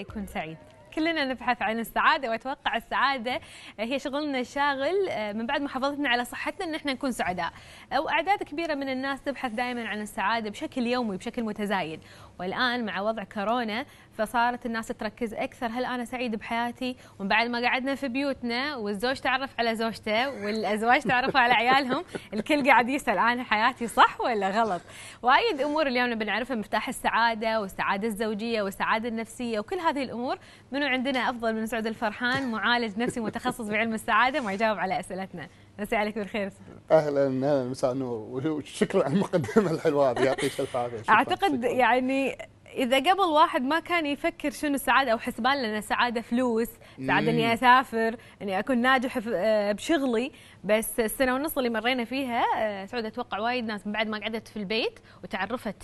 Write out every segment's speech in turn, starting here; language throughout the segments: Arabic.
يكون سعيد. كلنا نبحث عن السعادة وأتوقع السعادة هي شغلنا الشاغل آه، من بعد محافظتنا على صحتنا إن إحنا نكون سعداء. أو أعداد كبيرة من الناس تبحث دائما عن السعادة بشكل يومي بشكل متزايد. والآن مع وضع كورونا فصارت الناس تركز أكثر هل أنا سعيد بحياتي؟ ومن بعد ما قعدنا في بيوتنا والزوج تعرف على زوجته والأزواج تعرفوا على عيالهم الكل قاعد يسأل أنا حياتي صح ولا غلط؟ وايد أمور اليوم نبي نعرفها مفتاح السعادة والسعادة الزوجية والسعادة النفسية وكل هذه الأمور منو عندنا أفضل من سعود الفرحان معالج نفسي متخصص بعلم السعادة ما يجاوب على أسئلتنا. مسي عليك بالخير. أهلا أهلا مساء النور. وشكرا على المقدمة الحلوة هذه يعطيك ألف عافية. أعتقد يعني إذا قبل واحد ما كان يفكر شنو السعادة أو حسبان لنا سعادة فلوس سعادة إني أسافر إني أكون ناجح آه، بشغلي بس السنة ونص اللي مرينا فيها آه، سعود أتوقع وايد ناس من بعد ما قعدت في البيت وتعرفت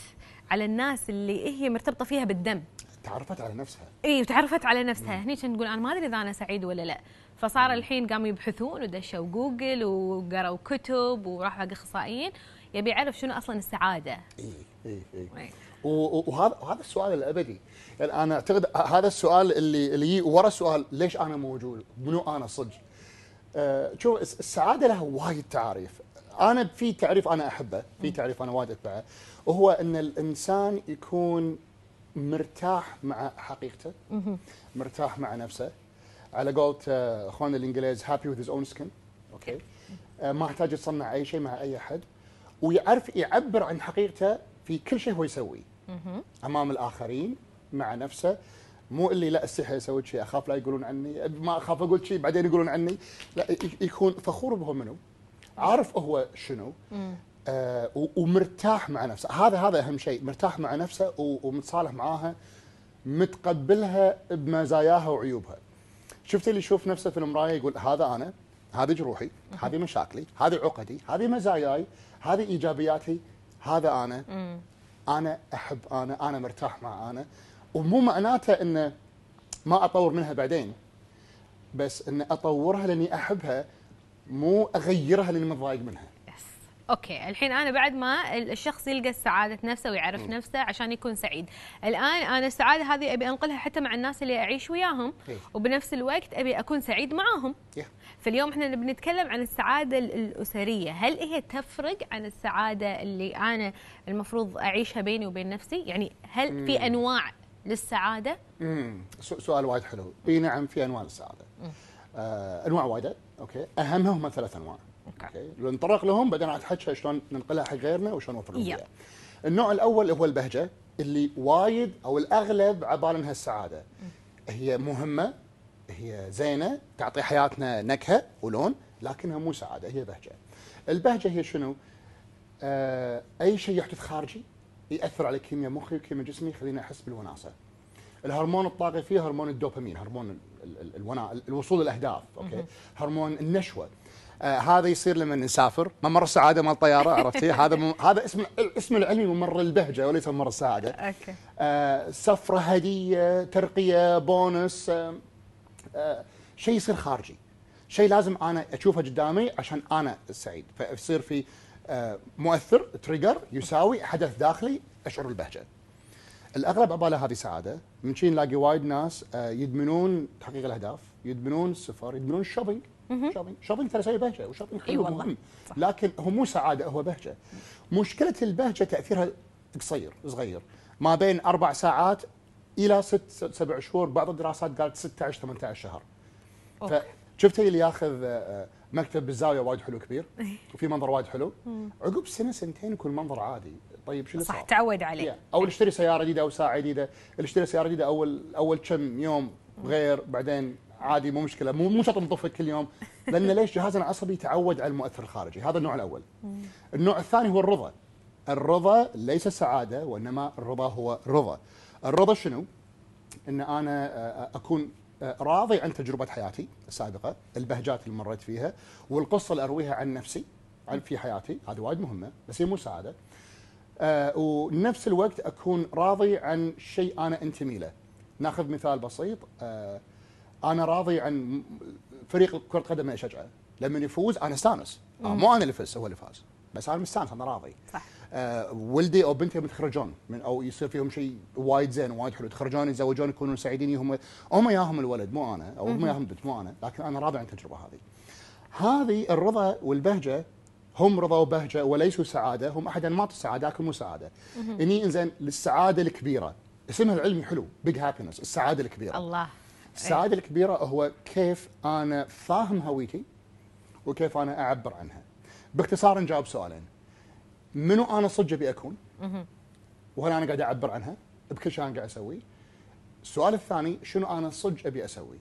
على الناس اللي هي مرتبطة فيها بالدم. تعرفت على نفسها. اي وتعرفت على نفسها. هني كنت تقول أنا ما أدري إذا أنا سعيد ولا لا. فصار الحين قاموا يبحثون ودشوا جوجل وقروا كتب وراحوا حق أخصائيين. يبي يعرف شنو أصلا السعادة. اي اي اي وهذا وهذا السؤال الأبدي. يعني أنا أعتقد هذا السؤال اللي اللي ورا السؤال ليش أنا موجود؟ منو أنا صدق؟ أه شوف السعادة لها وايد تعاريف أنا في تعريف أنا أحبه في تعريف أنا وايد أتبعه. وهو إن الإنسان يكون مرتاح مع حقيقته مرتاح مع نفسه. على قولة آه، اخواننا الإنجليز happy with his own skin okay ما يحتاج يصنع أي شيء مع أي أحد ويعرف يعبر عن حقيقته في كل شيء هو يسويه أمام الآخرين مع نفسه. مو اللي لا استحي أسوي شيء أخاف لا يقولون عني ما أخاف أقول شيء بعدين يقولون عني. لا يكون فخور بهو منو؟ عارف هو شنو؟ ومرتاح مع نفسه. هذا هذا أهم شيء مرتاح مع نفسه ومتصالح معاها متقبلها بمزاياها وعيوبها. شفت اللي يشوف نفسه في المراية يقول هذا أنا هذه جروحي هذه مشاكلي هذه عقدي هذه مزاياي هذه إيجابياتي هذا أنا أنا أحب أنا أنا مرتاح مع أنا. ومو معناته إنه ما أطور منها بعدين بس ان أطورها لأني أحبها مو أغيرها لأني متضايق منها. أوكي الحين أنا بعد ما الشخص يلقى سعاده نفسه ويعرف م. نفسه عشان يكون سعيد. الآن أنا السعادة هذه أبي أنقلها حتى مع الناس اللي أعيش وياهم إيه. وبنفس الوقت أبي أكون سعيد معاهم. فاليوم إحنا بنتكلم عن السعادة الأسرية. هل هي تفرق عن السعادة اللي أنا المفروض أعيشها بيني وبين نفسي؟ يعني هل في أنواع للسعادة؟ امم سؤال وايد حلو. إي نعم في أنواع للسعادة. آه أنواع وايدة. okay. اهمها هم ثلاث أنواع. okay. نتطرق لهم بعدين راح نحكي شلون ننقلها حق غيرنا وشلون نوفر لهم إياها. النوع الأول هو البهجة اللي وايد أو الأغلب عبال إنها السعادة. هي مهمة هي زينة تعطي حياتنا نكهة ولون لكنها مو سعادة هي بهجة. البهجة هي شنو؟ آه أي شيء يحدث خارجي يأثر على كيمياء مخي وكيمياء جسمي يخليني أحس بالوناسة. الهرمون الطاغي فيه هرمون الدوبامين هرمون الوصول للأهداف okay؟ هرمون النشوة. آه هذا يصير لما نسافر. ممر السعاده مال الطياره عرفتي هذا مم... هذا اسم الاسم العلمي ممر البهجه وليس ممر السعادة. okay. آه سفرة هدية ترقية بونس آه آه شيء يصير خارجي. شيء لازم أنا أشوفه قدامي عشان أنا سعيد. فيصير في آه مؤثر trigger يساوي حدث داخلي أشعر بالبهجة. الأغلب عباله هذه سعادة. من شي نلاقي وايد ناس آه يدمنون تحقيق الأهداف يدمنون السفر يدمنون ال shopping shopping. shopping ترى شيء بهجة و shopping حلو أيوة مهم لكن هو مو سعادة هو بهجة. مشكلة البهجة تأثيرها قصير صغير. ما بين أربع ساعات إلى ست سبع شهور بعض الدراسات قالت 16 18 شهر. فشفت اللي ياخذ آه، مكتب بالزاوية وايد حلو كبير وفي منظر وايد حلو. عقب سنة سنتين يكون المنظر عادي. طيب شو صح تعود عليه. أو اشتري سيارة جديدة أو ساعة جديدة اشتري سيارة جديدة أول أول كم يوم غير بعدين عادي مو مشكلة مو مو شرط نطفي كل يوم لأن ليش جهازنا العصبي تعود على المؤثر الخارجي؟ هذا النوع الأول. النوع الثاني هو الرضا. الرضا ليس سعادة وإنما الرضا هو رضا. الرضا شنو؟ إن أنا آه، أكون آه، راضي عن تجربة حياتي السابقة البهجات اللي مريت فيها والقصة اللي أرويها عن نفسي عن في حياتي. هذه وايد مهمة بس هي مو سعادة. آه ونفس الوقت أكون راضي عن شيء أنا أنتمي له. ناخذ مثال بسيط آه أنا راضي عن فريق كرة قدم اشجعه لما يفوز أنا أستانس. آه مو أنا اللي فزت هو اللي فاز. بس أنا مستانس أنا راضي. صح. آه ولدي أو بنتي يتخرجون من أو يصير فيهم شيء وايد زين وايد حلو. يتخرجون يتزوجون يكونون سعيدين هم هم ياهم الولد مو أنا. أو هم ياهم البنت مو أنا. لكن أنا راضي عن التجربة هذه. هذه الرضا والبهجة هم رضا وبهجة وليسوا سعادة. هم احد انماط السعاده لكن مو سعادة. اني إنزين للسعادة الكبيرة. اسمها العلمي حلو. big happiness السعادة الكبيرة. الله. السعاده الكبيرة هو كيف أنا فاهم هويتي وكيف أنا أعبر عنها. باختصار نجاوب سؤالين. منو أنا صدق أبي أكون؟ وهل أنا قاعد أعبر عنها؟ بكل شيء أنا قاعد اسويه السؤال الثاني شنو أنا صدق أبي أسوي؟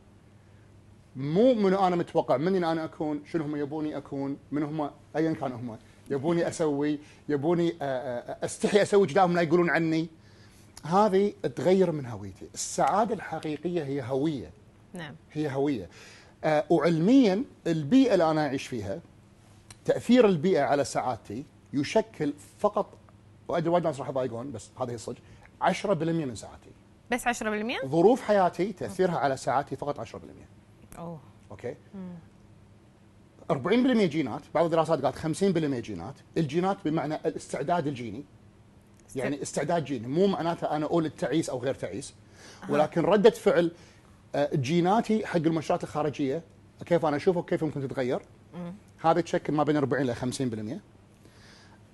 مو منو أنا متوقع مني إن أنا أكون شنو هم يبوني أكون من هم ايا كان هم. يبوني أسوي يبوني آه، آه، أستحي أسوي قدامهم لا يقولون عني. هذه تغير من هويتي. السعادة الحقيقية هي هوية. نعم. هي هوية. آه وعلميا البيئة اللي أنا أعيش فيها تأثير البيئة على سعادتي يشكل فقط وأدري وايد ناس راح يضايقون بس هذه هي الصدق 10% من سعادتي. بس 10% ظروف حياتي تأثيرها على سعادتي فقط 10% أوه. أوكي؟ 40% جينات بعض الدراسات قالت 50% جينات. الجينات بمعنى الاستعداد الجيني. يعني استعداد جيني. مو معناته أنا أقول التعيس أو غير تعيس ولكن ردة فعل آه، جيناتي حق المؤشرات الخارجية كيف أنا اشوفها وكيف ممكن تتغير؟ هذا تشكل ما بين 40 ل 50%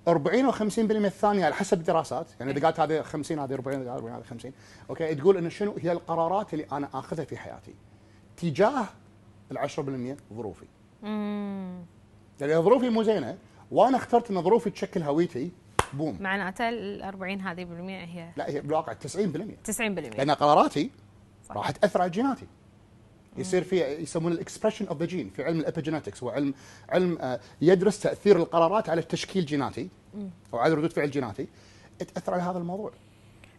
40 و 50% الثانية على حسب الدراسات يعني إذا قالت هذه 50 هذه 40 هذه 40 هذه 50 أوكي تقول انه شنو هي القرارات اللي أنا آخذها في حياتي؟ تجاه ال 10% ظروفي. امم يعني ظروفي مو زينة وأنا اخترت إن ظروفي تشكل هويتي boom معناته ال 40 هذه بالمية هي لا هي بالواقع 90% 90% لأن قراراتي صح. راح تأثر على جيناتي يصير في يسمونه ال expression of the gene في علم ال epigenetics هو علم علم آه، يدرس تأثير القرارات على تشكيل جيناتي أو على ردود فعل جيناتي. تأثر على هذا الموضوع.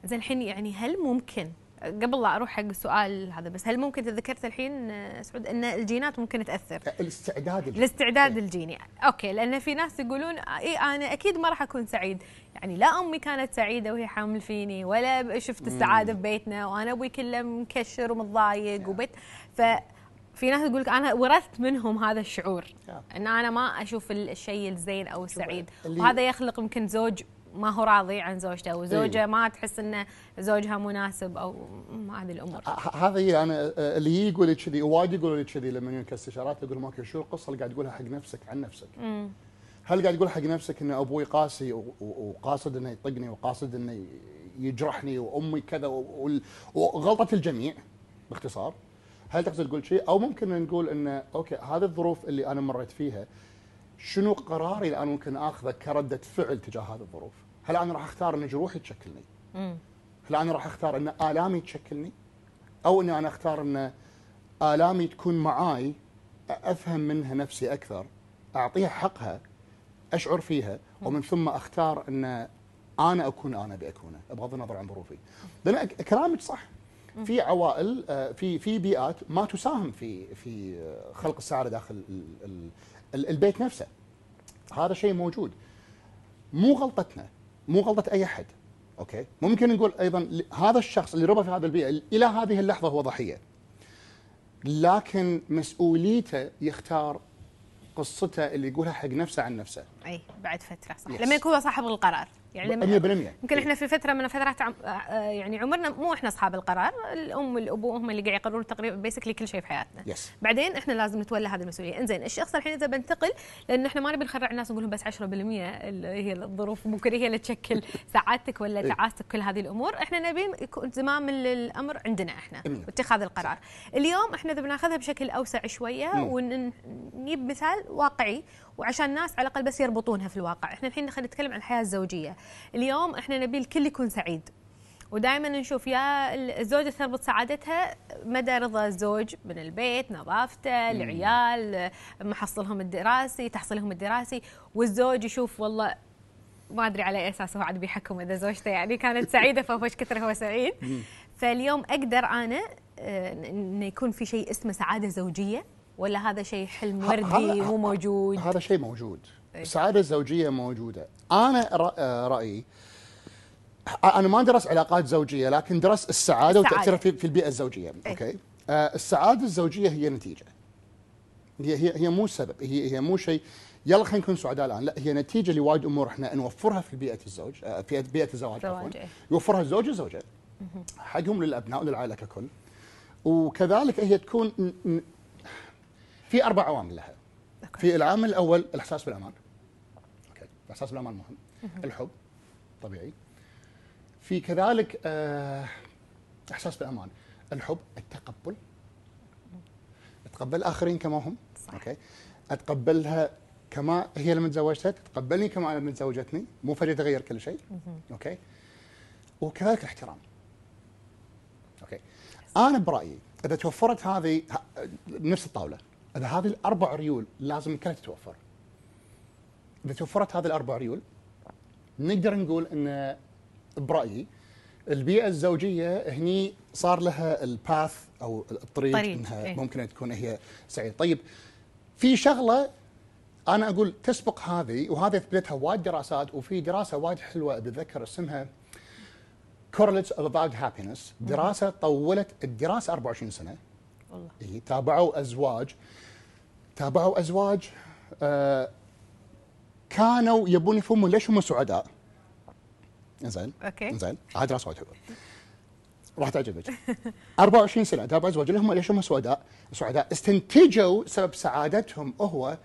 زين الحين يعني هل ممكن قبل لا أروح حق السؤال هذا بس هل ممكن ذكرت الحين آه، سعود إن الجينات ممكن تأثر؟ الاستعداد الجيني. الاستعداد الجيني. okay لأن في ناس يقولون اي أنا أكيد ما راح أكون سعيد. يعني لا أمي كانت سعيدة وهي حامل فيني ولا شفت السعادة في بيتنا وأنا أبوي كله مكشر ومتضايق وبيت. ف في ناس تقول لك أنا ورثت منهم هذا الشعور. إن أنا ما أشوف الشيء الزين أو السعيد. وهذا يخلق يمكن زوج ما هو راضي عن زوجته وزوجة إيه. ما تحس إنه زوجها مناسب أو ما هذه الأمور هذا هي أنا اللي يقول لي كذي وايد يقولوا لي كذي لما يجون كاستشارات أقول لهم okay شو القصة اللي قاعد تقولها حق نفسك عن نفسك؟ مم. هل قاعد تقول حق نفسك إن أبوي قاسي وقاصد إنه يطقني وقاصد إنه يجرحني وأمي كذا وغلطة الجميع باختصار هل تقصد تقول شيء أو ممكن نقول انه أوكي هذه الظروف اللي أنا مريت فيها شنو قراري اللي أنا ممكن آخذه كردة فعل تجاه هذه الظروف؟ هل أنا راح أختار إن جروحي تشكلني؟ هل أنا راح أختار إن آلامي تشكلني؟ أو اني أنا أختار إن آلامي تكون معاي أفهم منها نفسي أكثر أعطيها حقها أشعر فيها ومن ثم أختار إن أنا أكون أنا ابي اكونه بغض النظر عن ظروفي. لأن كلامك صح. في عوائل آه، في في بيئات ما تساهم في في آه، خلق السعادة داخل ال- ال- ال- البيت نفسه. هذا شيء موجود. مو غلطتنا مو غلطة أي أحد أوكي؟ ممكن نقول أيضا هذا الشخص اللي ربى في هذه البيئة إلى هذه اللحظة هو ضحية. لكن مسؤوليته يختار قصته اللي يقولها حق نفسه عن نفسه. اي بعد فترة صح. Yes. لما يكون هو صاحب القرار. يعني لما 100% يمكن إحنا في فترة من فترات عم آه، يعني عمرنا مو إحنا أصحاب القرار الأم والأبو هم اللي قاعد يقررون تقريبا بيسكلي كل شيء في حياتنا يس بعدين إحنا لازم نتولى هذه المسؤولية إنزين الشخص الحين إذا بنتقل لأن إحنا ما نبي نخرع الناس ونقول لهم بس 10% اللي هي الظروف ممكن هي اللي تشكل سعادتك ولا إيه. تعاستك كل هذه الأمور إحنا نبي يكون زمام الأمر عندنا إحنا أمين. واتخاذ القرار اليوم إحنا إذا بناخذها بشكل أوسع شوية مم. ونجيب مثال واقعي وعشان الناس على الأقل بس يربطونها في الواقع. إحنا الحين خلينا نتكلم عن الحياة الزوجية. اليوم إحنا نبي الكل يكون سعيد. ودائما نشوف يا الزوجة تربط سعادتها مدى رضا الزوج من البيت نظافته العيال محصلهم الدراسي تحصيلهم الدراسي. والزوج يشوف والله ما أدري على أي أساس هو عاد بيحكم إذا زوجته يعني كانت سعيدة فهو إيش كثر هو سعيد. فاليوم أقدر أنا آه، انه يكون في شيء اسمه سعادة زوجية. ولا هذا شيء حلم وردي مو موجود؟ هذا شيء موجود. إيه. السعادة الزوجية موجودة. أنا آه، رأيي أنا ما درس علاقات زوجية لكن درس السعادة, السعادة. وتأثيرها في, في البيئة الزوجية. إيه. أوكي؟ آه السعادة الزوجية هي نتيجة. هي هي هي مو سبب. هي هي مو شيء. يلا خلينا نكون سعداء الآن. لا هي نتيجة لوايد أمور إحنا نوفرها في بيئة الزوج آه، في بيئة الزواج عفوا. إيه. يوفرها الزوج والزوجه حقهم للأبناء وللعائلة ككل. وكذلك هي تكون في أربع عوامل لها. okay. في العامل الأول الإحساس بالأمان. okay. الإحساس بالأمان مهم. الحب طبيعي. في كذلك آه، إحساس بالأمان. الحب التقبل. أتقبل الاخرين كما هم. صح. okay. أتقبلها كما هي لما تزوجتها تتقبلني كما أنا لما تزوجتني. مو فجاه تغير كل شيء. okay. وكذلك الاحترام. okay. أنا برأيي إذا توفرت هذه نفس الطاولة. إذا هذه الأربع ريول لازم كلها تتوفر. إذا توفرت هذه الأربع ريول نقدر نقول إن برأيي البيئة الزوجية هني صار لها ال path أو الطريق طريق، إنها إيه. ممكن أن تكون هي سعيدة. طيب في شغلة أنا أقول تسبق هذه وهذه اثبتتها وايد دراسات وفي دراسة وايد حلوة بتذكر اسمها Correlates of Avowed Happiness. دراسة طولت الدراسة 24 سنة. والله. إيه تابعوا أزواج. تابعوا أزواج آه كانوا يبون يفهمون ليش هم سعداء. زين أوكي. زين دراسه وايد حلوة راح تعجبك. 24 سنة تابعوا أزواج لهم ليش هم سعداء؟ سعداء. استنتجوا سبب سعادتهم هو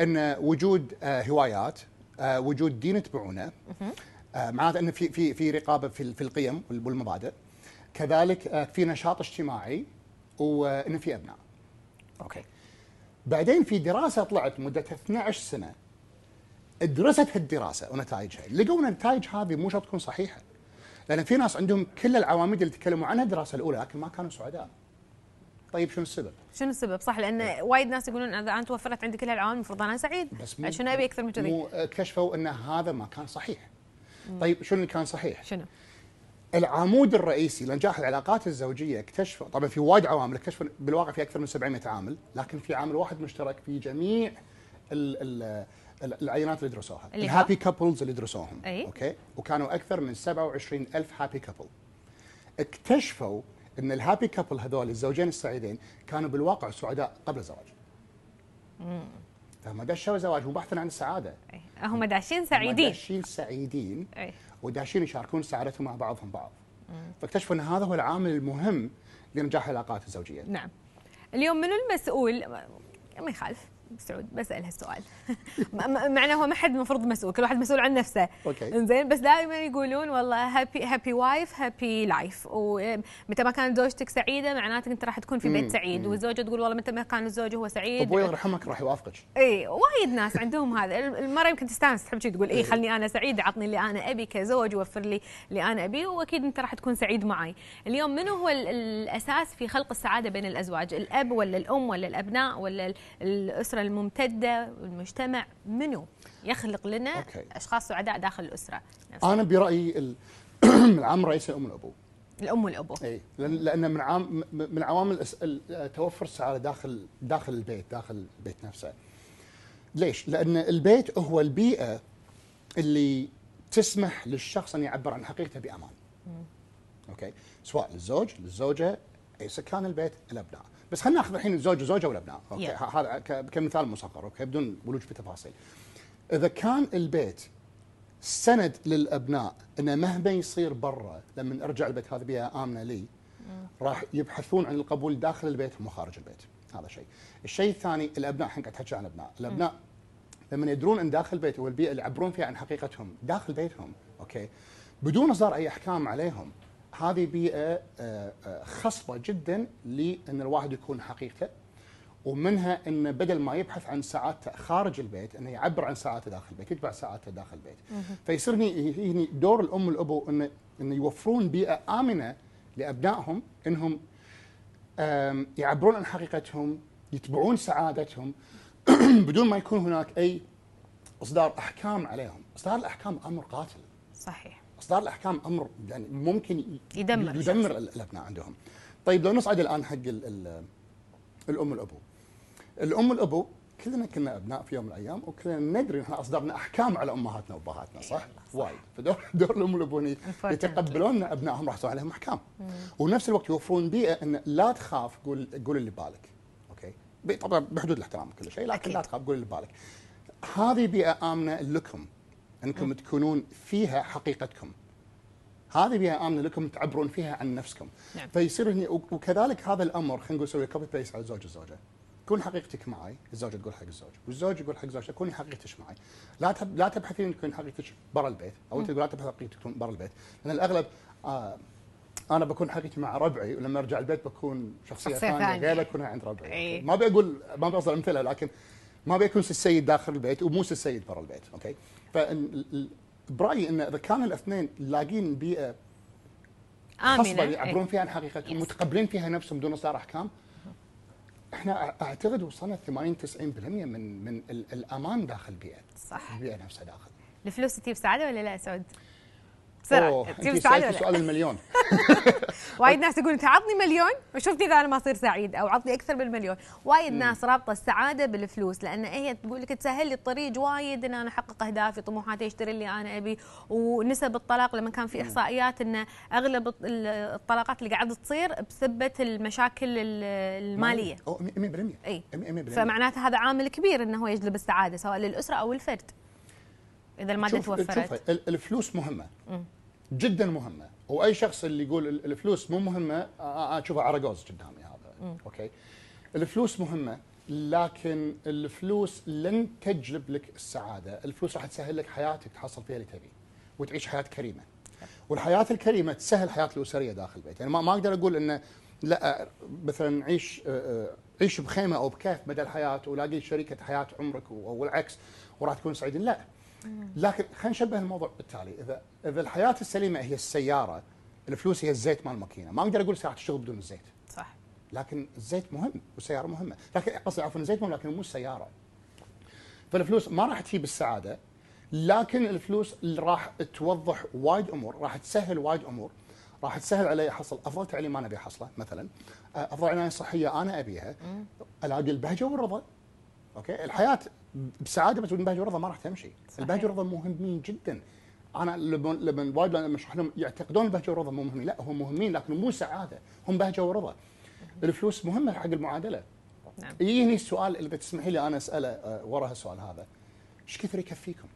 إن وجود آه هوايات آه وجود دين يتبعونه معناته إن في في في رقابة في في القيم والمبادئ. كذلك في نشاط اجتماعي وان في أبناء. أوكي. بعدين في دراسة طلعت مدتها 12 سنة. درست هالدراسة ونتائجها. لقوا إن النتائج هذه مو شرط تكون صحيحة. لأن في ناس عندهم كل العواميد اللي تكلموا عنها الدراسة الأولى لكن ما كانوا سعداء. طيب شنو السبب؟ شنو السبب؟ صح لأن وايد ناس يقولون إذا أنا توفرت عندي كل هالعوامل المفروض أنا سعيد. بس مو شنو أبي أكثر من كذي. مو اكتشفوا إن هذا ما كان صحيح. طيب شنو اللي كان صحيح؟ شنو؟ العمود الرئيسي لنجاح العلاقات الزوجية اكتشفوا طبعا في وايد عوامل اكتشفوا بالواقع في أكثر من 700 عامل لكن في عامل واحد مشترك في جميع ال ال ال- العينات اللي درسوها؟ ال happy couples اللي درسوهم أي. okay وكانوا أكثر من 27 ألف happy couple اكتشفوا إن ال happy couple هذول الزوجين السعيدين كانوا بالواقع سعداء قبل الزواج فهم دشوا الزواج مو بحثا عن السعادة. هم داشين هم سعيدين داشين سعيدين أي. وداشين يشاركون سعادتهم مع بعضهم بعض. فاكتشفوا أن هذا هو العامل المهم لنجاح العلاقات الزوجية. نعم. اليوم منو المسؤول ما يخالف. سعود بسأل هالسؤال. مع انه هو ما حد المفروض مسؤول كل واحد مسؤول عن نفسه. okay. إنزين بس دائما يقولون والله happy happy wife happy life ومتى ما كانت زوجتك سعيدة معناته أنت راح تكون في بيت. سعيد. والزوجة تقول والله متى ما كان الزوج هو سعيد. أبوي يرحمك راح يوافقك. اي وايد ناس عندهم هذا. المراه يمكن تستانس تحب تقول اي خلني أنا سعيده عطني اللي أنا أبي كزوج وفر لي اللي أنا ابيه وأكيد أنت راح تكون سعيد معي اليوم منو هو ال- الأساس في خلق السعادة بين الأزواج؟ الأب ولا الأم ولا الأبناء ولا ال- الأسرة الممتدة المجتمع منو يخلق لنا okay. أشخاص سعداء داخل الأسرة نفسها أنا برأيي ال- العامل الرئيسي الام والابو الأم والأبو إي لأن لأن من عام من عوامل توفر السعادة داخل داخل البيت داخل البيت نفسه ليش؟ لأن البيت هو البيئة اللي تسمح للشخص أن يعبر عن حقيقته بأمان. okay؟ سواء للزوج، للزوجة، اي سكان البيت، الأبناء. بس خلينا ناخذ الحين الزوج وزوجة والابناء، okay؟ Yeah. هذا كمثال مصغر، okay؟ بدون ولوج في تفاصيل. إذا كان البيت سند للأبناء إنه مهما يصير برا لما أرجع البيت هذا بيئة آمنة لي راح يبحثون عن القبول داخل البيت وخارج البيت هذا شيء الشيء الثاني الأبناء الحين قاعد تحكي عن الأبناء الأبناء لما يدرون إن داخل البيت هو البيئه اللي يعبرون فيها عن حقيقتهم داخل بيتهم أوكي بدون إصدار أي أحكام عليهم هذه بيئة آه، آه، خصبة جدا لأن الواحد يكون حقيقته ومنها انه بدل ما يبحث عن سعادته خارج البيت إنه يعبر عن سعادته داخل البيت يتبع سعادته داخل البيت. فيصير هني دور الأم والأبو انه انه يوفرون بيئة آمنة لأبنائهم إنهم يعبرون عن حقيقتهم يتبعون سعادتهم. بدون ما يكون هناك أي إصدار أحكام عليهم. إصدار الأحكام أمر قاتل. صحيح. اصدار الاحكام أمر يعني ممكن يدمر يدمر ال- الابناء عندهم. طيب لو نصعد الآن حق ال ال الأم والأبو. الأم والأبو كلنا كنا أبناء في يوم من الأيام وكلنا ندري إن إحنا أصدرنا أحكام على أمهاتنا وأبهاتنا صح؟ وايد فدور دور الأم والأبو. يتقبلون ان أبنائهم راح يصير عليهم أحكام. ونفس الوقت يوفرون بيئة إن لا تخاف قول قول اللي ببالك. okay؟ طبعا بحدود الاحترام وكل شيء لكن أكيد. لا تخاف قول اللي ببالك. هذه بيئة آمنة لكم أنكم تكونون فيها حقيقتكم. هذه بيئة آمنة لكم تعبرون فيها عن نفسكم. نعم. فيصير هني وكذلك هذا الأمر خلينا نقول نسوي copy paste على الزوج الزوجة. كون حقيقتك معي الزوجه تقول حق الزوج. والزوج يقول حق زوجته كوني حقيقتك معي. لا تب... لا تبحثين تكون حقيقتك برا البيت أو أنت تقول لا تبحث حقيقتك تكون برا البيت. لأن الأغلب آه أنا بكون حقيقتي مع ربعي ولما أرجع البيت بكون شخصية, شخصية ثانية ثانية. غير أكون عند ربعي. إيه. ما بقول ما بوصل أمثلة لكن ما بيكون السيد داخل البيت وموسى السيد برا البيت أوكي؟ فبرايي إن إذا كانوا الاثنين لاقين بيئة خصبه آمنة يعبرون إيه. فيها عن حقيقتهم. متقبلين فيها نفسهم بدون إصدار أحكام إحنا أعتقد وصلنا 80 90% من من ال- الأمان داخل البيئه صح البيئة نفسها داخل الفلوس تجيب سعادة ولا لا سعود؟ بسرعة. تجيب سؤال لا؟ المليون. وايد ناس يقولون أنت عطني مليون؟ وشوفني إذا أنا ما أصير سعيد أو عطني أكثر من مليون، وايد ناس رابطة السعادة بالفلوس لأن هي تقول لك تسهل لي الطريق وايد إن أنا أحقق أهدافي طموحاتي أشتري اللي أنا أبي ونسب الطلاق لما كان في إحصائيات إن أغلب الط- ال- الطلاقات اللي قاعدة تصير بسبة المشاكل ال- المالية. أو 100% إي. 100% فمعناته هذا عامل كبير إنه هو يجلب السعادة سواء للأسرة أو الفرد. إذا المادة توفرت. الفلوس مهمة. جدا مهمة. وأي شخص اللي يقول ال- الفلوس مو مهمة آ- اشوفه عرقوز قدامي هذا. أوكي؟ الفلوس مهمة لكن الفلوس لن تجلب لك السعادة. الفلوس راح تسهل لك حياتك تحصل فيها اللي تبيه وتعيش حياة كريمة. والحياة الكريمة تسهل الحياة الأسرية داخل البيت. يعني ما أقدر أقول إنه لا مثلا عيش عيش بخيمة أو بكهف مدى الحياة ولاقي شريكة حياة عمرك والعكس وراح تكون سعيدين لا. لكن خلينا نشبه الموضوع بالتالي. اذا إذا الحياة السليمة هي السيارة الفلوس هي الزيت مال الماكينة. ما أقدر أقول ساعة تشتغل بدون الزيت. صح. لكن الزيت مهم والسيارة مهمة. لكن قصدي عفوا الزيت مهم لكن مو السيارة. فالفلوس ما راح تجيب السعاده لكن الفلوس اللي راح توضح وايد أمور راح تسهل وايد أمور. راح تسهل علي احصل أفضل تعليم أنا أبي احصله مثلا. أفضل عناية صحية أنا أبيها. ألاقي البهجة والرضا. okay؟ الحياة بسعادة بس بدون بهجه ورضا ما راح تمشي. صحيح. البهجه والرضا مهمين جدا. أنا لما لما وايد لما أشرح لهم يعتقدون البهجه والرضا مو مهمين. لا هم مهمين لكن مو سعادة. هم بهجه ورضا. الفلوس مهمة حق المعادلة. نعم. يجيني السؤال اللي بتسمحي لي أنا أسأله آه، ورا هالسؤال هذا. إيش كثر يكفيكم؟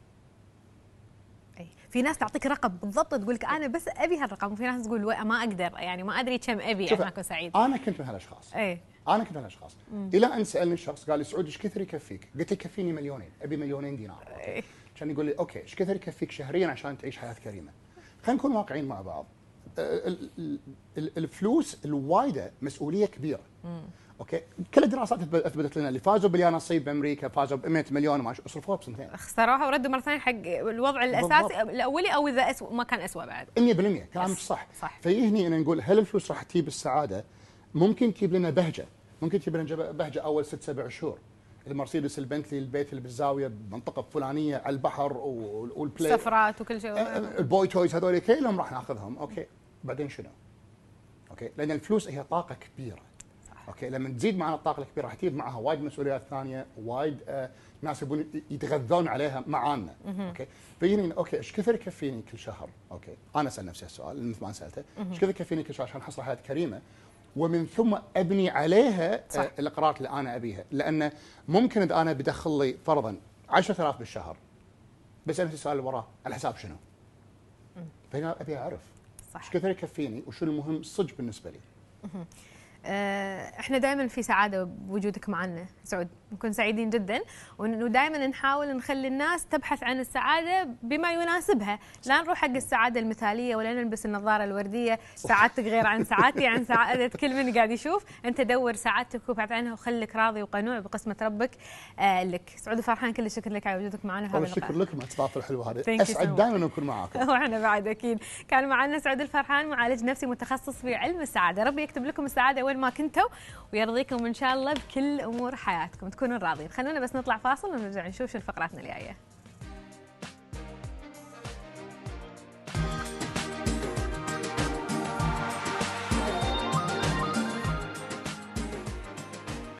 أي. في ناس تعطيك رقم بالضبط تقول لك أنا بس أبي هالرقم وفي ناس تقول "و- ما أقدر يعني ما أدري كم أبي عشان اكون سعيد أنا كنت من هالاشخاص أي. أنا كنت من هالاشخاص إلى أن سألني الشخص قال لي سعود إيش كثر يكفيك؟ قلت له يكفيني مليونين أبي مليونين دينار. إيه. كان يقول لي okay إيش كثر يكفيك شهريا عشان تعيش حياة كريمة؟ خلينا نكون واقعيين مع بعض. ال- الفلوس الوايدة مسؤولية كبيرة. okay؟ كل الدراسات أثبتت لنا اللي فازوا باليانصيب بأمريكا فازوا ب 100 مليون وما صرفوها بسنتين. خسروها وردوا مرة ثانية حق الوضع الأساسي الاولي أو إذا أسوأ ما كان اسوء بعد. 100% كلامك صح. صح. فيهني ان نقول هل الفلوس راح تجيب السعادة؟ ممكن تجيب لنا بهجة. ممكن تجيب لنا بهجة أول ست سبع شهور. المرسيدس البنتلي البيت اللي بالزاوية بمنطقه فلانيه على البحر وال play. سفرات وكل شيء. ال boy toys هذول كلهم راح ناخذهم. okay. بعدين شنو؟ okay. لأن الفلوس هي طاقة كبيرة. okay. لما تزيد معنا الطاقة الكبيرة راح تجيب معها وايد مسؤوليات ثانية وايد آه ناس يبون يتغذون عليها معانا. okay. فيجيني okay. إيش كثر يكفيني كل شهر؟ okay. أنا أسأل نفسي السؤال مثل ما سألته. إيش كثر يكفيني كل شهر؟ عشان أحصل حياة كريمة. ومن ثم أبني عليها صح. آه القرارات اللي أنا أبيها. لأن ممكن إذا أنا بدخل لي فرضا 10000 بالشهر بس نفس السؤال اللي وراه على حساب شنو؟ فهنا أبي أعرف. صح. إيش كثر يكفيني وشنو المهم صدق بالنسبة لي؟ آه، إحنا دائما في سعادة بوجودك معنا سعود. نكون سعيدين جدا. ودائما نحاول نخلي الناس تبحث عن السعادة بما يناسبها. لا نروح حق السعادة المثالية ولا نلبس النظارة الوردية. سعادتك غير عن سعادتي عن سعادة كل من قاعد يشوف. أنت دور سعادتك وابحث عنها وخليك راضي وقنوع بقسمة ربك آه لك. سعود فرحان كل الشكر لك على وجودك معنا في هذا أول اللقاء. شكر لكم على الاستضافه الحلوة هذه. أسعد. دائما أكون معاكم. وإحنا بعد أكيد. كان معنا سعود الفرحان معالج نفسي متخصص في علم السعادة. ربي يكتب لكم السعادة وين ما كنتوا ويرضيكم إن شاء الله بكل أمور حياتكم. تكونوا راضين خلونا بس نطلع فاصل ونرجع نشوف شو فقراتنا الجاية.